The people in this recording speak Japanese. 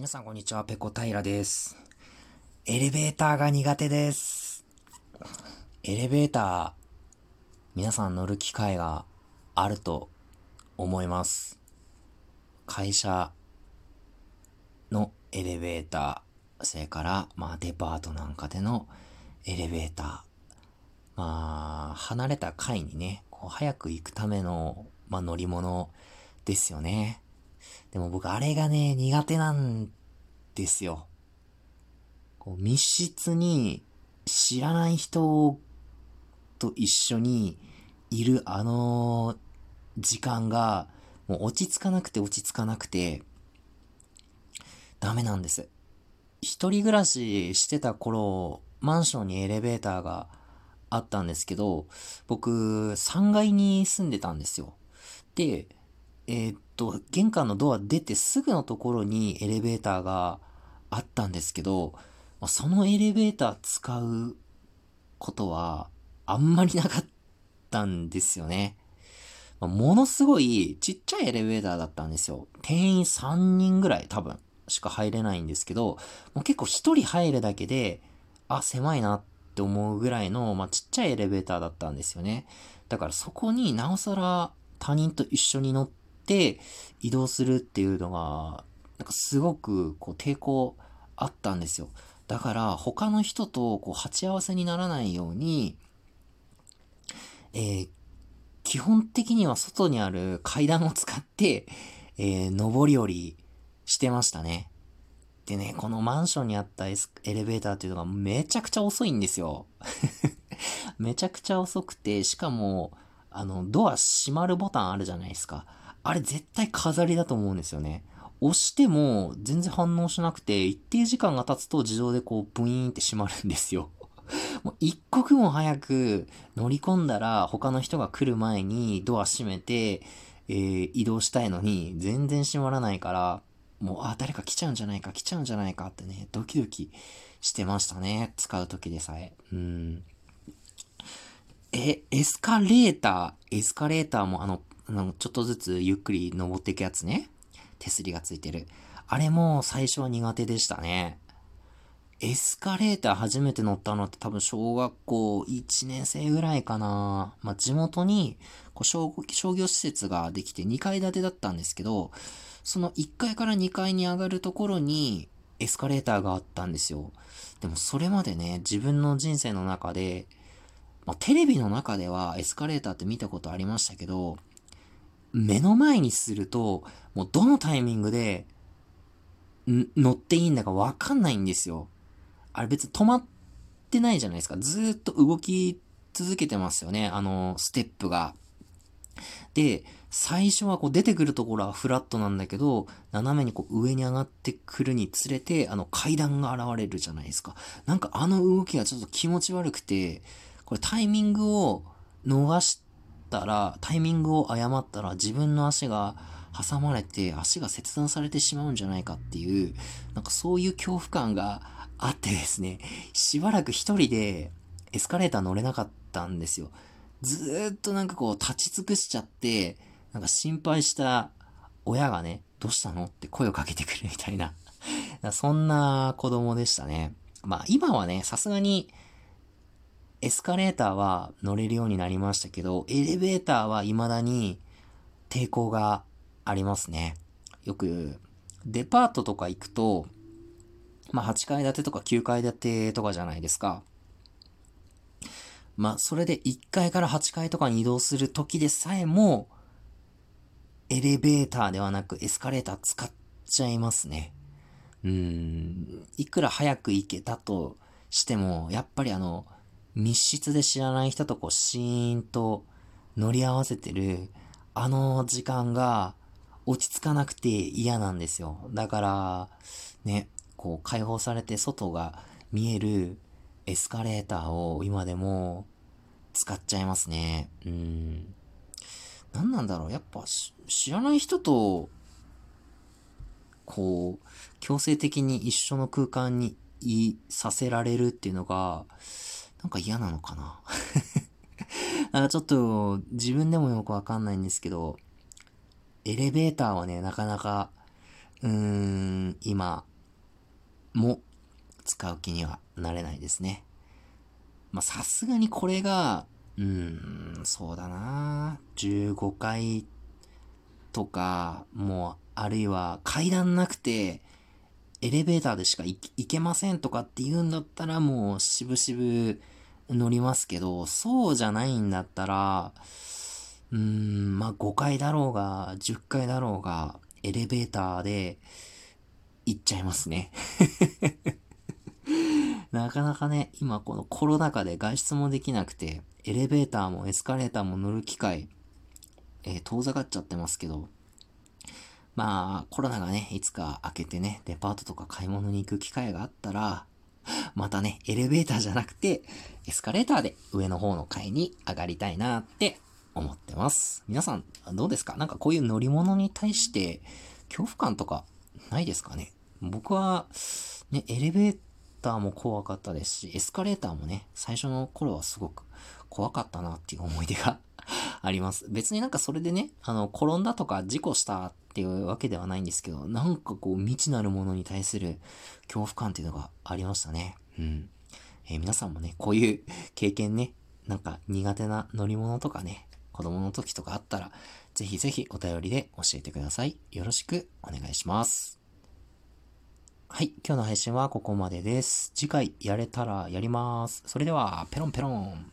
皆さんこんにちは、ペコ平です。エレベーターが苦手です。エレベーター、皆さん乗る機会があると思います。会社のエレベーター、それから、まあデパートなんかでのエレベーター。まあ、離れた階にね、こう早く行くための、まあ乗り物ですよね。でも僕あれがね、苦手なんですよ。こう密室に知らない人と一緒にいるあの時間がもう落ち着かなくて落ち着かなくてダメなんです。一人暮らししてた頃、マンションにエレベーターがあったんですけど、僕3階に住んでたんですよ。で、えー、っと、玄関のドア出てすぐのところにエレベーターがあったんですけど、そのエレベーター使うことはあんまりなかったんですよね。ものすごいちっちゃいエレベーターだったんですよ。店員3人ぐらい多分しか入れないんですけど、もう結構1人入るだけで、あ、狭いなって思うぐらいの、まあ、ちっちゃいエレベーターだったんですよね。だからそこになおさら他人と一緒に乗ってて移動するっていうのが、なんかすごくこう抵抗あったんですよ。だから他の人とこう鉢合わせにならないように、えー、基本的には外にある階段を使って、えー、上り下りしてましたね。でね、このマンションにあったエレベーターっていうのがめちゃくちゃ遅いんですよ。めちゃくちゃ遅くて、しかも、あの、ドア閉まるボタンあるじゃないですか。あれ絶対飾りだと思うんですよね。押しても全然反応しなくて、一定時間が経つと自動でこうブイーンって閉まるんですよ。もう一刻も早く乗り込んだら他の人が来る前にドア閉めて、えー、移動したいのに全然閉まらないから、もう、あ、誰か来ちゃうんじゃないか、来ちゃうんじゃないかってね、ドキドキしてましたね。使う時でさえ。うん。え、エスカレーター、エスカレーターもあの、の、ちょっとずつゆっくり登っていくやつね。手すりがついてる。あれも最初は苦手でしたね。エスカレーター初めて乗ったのって多分小学校1年生ぐらいかな。まあ、地元にこう商商業施設ができて2階建てだったんですけど、その1階から2階に上がるところにエスカレーターがあったんですよ。でもそれまでね、自分の人生の中で、まあ、テレビの中ではエスカレーターって見たことありましたけど、目の前にすると、もうどのタイミングで、乗っていいんだかわかんないんですよ。あれ別に止まってないじゃないですか。ずっと動き続けてますよね。あの、ステップが。で、最初はこう出てくるところはフラットなんだけど、斜めにこう上に上がってくるにつれて、あの階段が現れるじゃないですか。なんかあの動きがちょっと気持ち悪くて、これタイミングを逃してたら、タイミングを誤ったら自分の足が挟まれて足が切断されてしまうんじゃないかっていう、なんかそういう恐怖感があってですね、しばらく一人でエスカレーター乗れなかったんですよ。ずーっとなんかこう立ち尽くしちゃって、なんか心配した親がね、どうしたの？って声をかけてくるみたいな。そんな子供でしたね。まあ今はね、さすがにエスカレーターは乗れるようになりましたけど、エレベーターは未だに抵抗がありますね。よく、デパートとか行くと、まあ8階建てとか9階建てとかじゃないですか。まあそれで1階から8階とかに移動する時でさえも、エレベーターではなくエスカレーター使っちゃいますね。うん、いくら早く行けたとしても、やっぱりあの、密室で知らない人とこうシーンと乗り合わせてるあの時間が落ち着かなくて嫌なんですよ。だから、ね、こう解放されて外が見えるエスカレーターを今でも使っちゃいますね。うん。何なんだろうやっぱ知らない人とこう強制的に一緒の空間にいさせられるっていうのがなんか嫌なのかな？なんかちょっと自分でもよくわかんないんですけど、エレベーターはね、なかなか、うーん、今、も使う気にはなれないですね。まあ、さすがにこれが、うーん、そうだな15階とか、もう、あるいは階段なくて、エレベーターでしか行けませんとかって言うんだったら、もう、しぶしぶ乗りますけど、そうじゃないんだったら、うーん、まあ、5階だろうが、10階だろうが、エレベーターで行っちゃいますね。なかなかね、今このコロナ禍で外出もできなくて、エレベーターもエスカレーターも乗る機会、えー、遠ざかっちゃってますけど、まあ、コロナがね、いつか開けてね、デパートとか買い物に行く機会があったら、またね、エレベーターじゃなくて、エスカレーターで上の方の階に上がりたいなって思ってます。皆さん、どうですか？なんかこういう乗り物に対して恐怖感とかないですかね？僕は、ね、エレベーターも怖かったですし、エスカレーターもね、最初の頃はすごく怖かったなっていう思い出があります。別になんかそれでね、あの、転んだとか事故したっていうわけではないんですけど、なんかこう未知なるものに対する恐怖感っていうのがありましたね。うん。えー、皆さんもね、こういう経験ね、なんか苦手な乗り物とかね、子供の時とかあったら、ぜひぜひお便りで教えてください。よろしくお願いします。はい。今日の配信はここまでです。次回やれたらやります。それでは、ペロンペロン。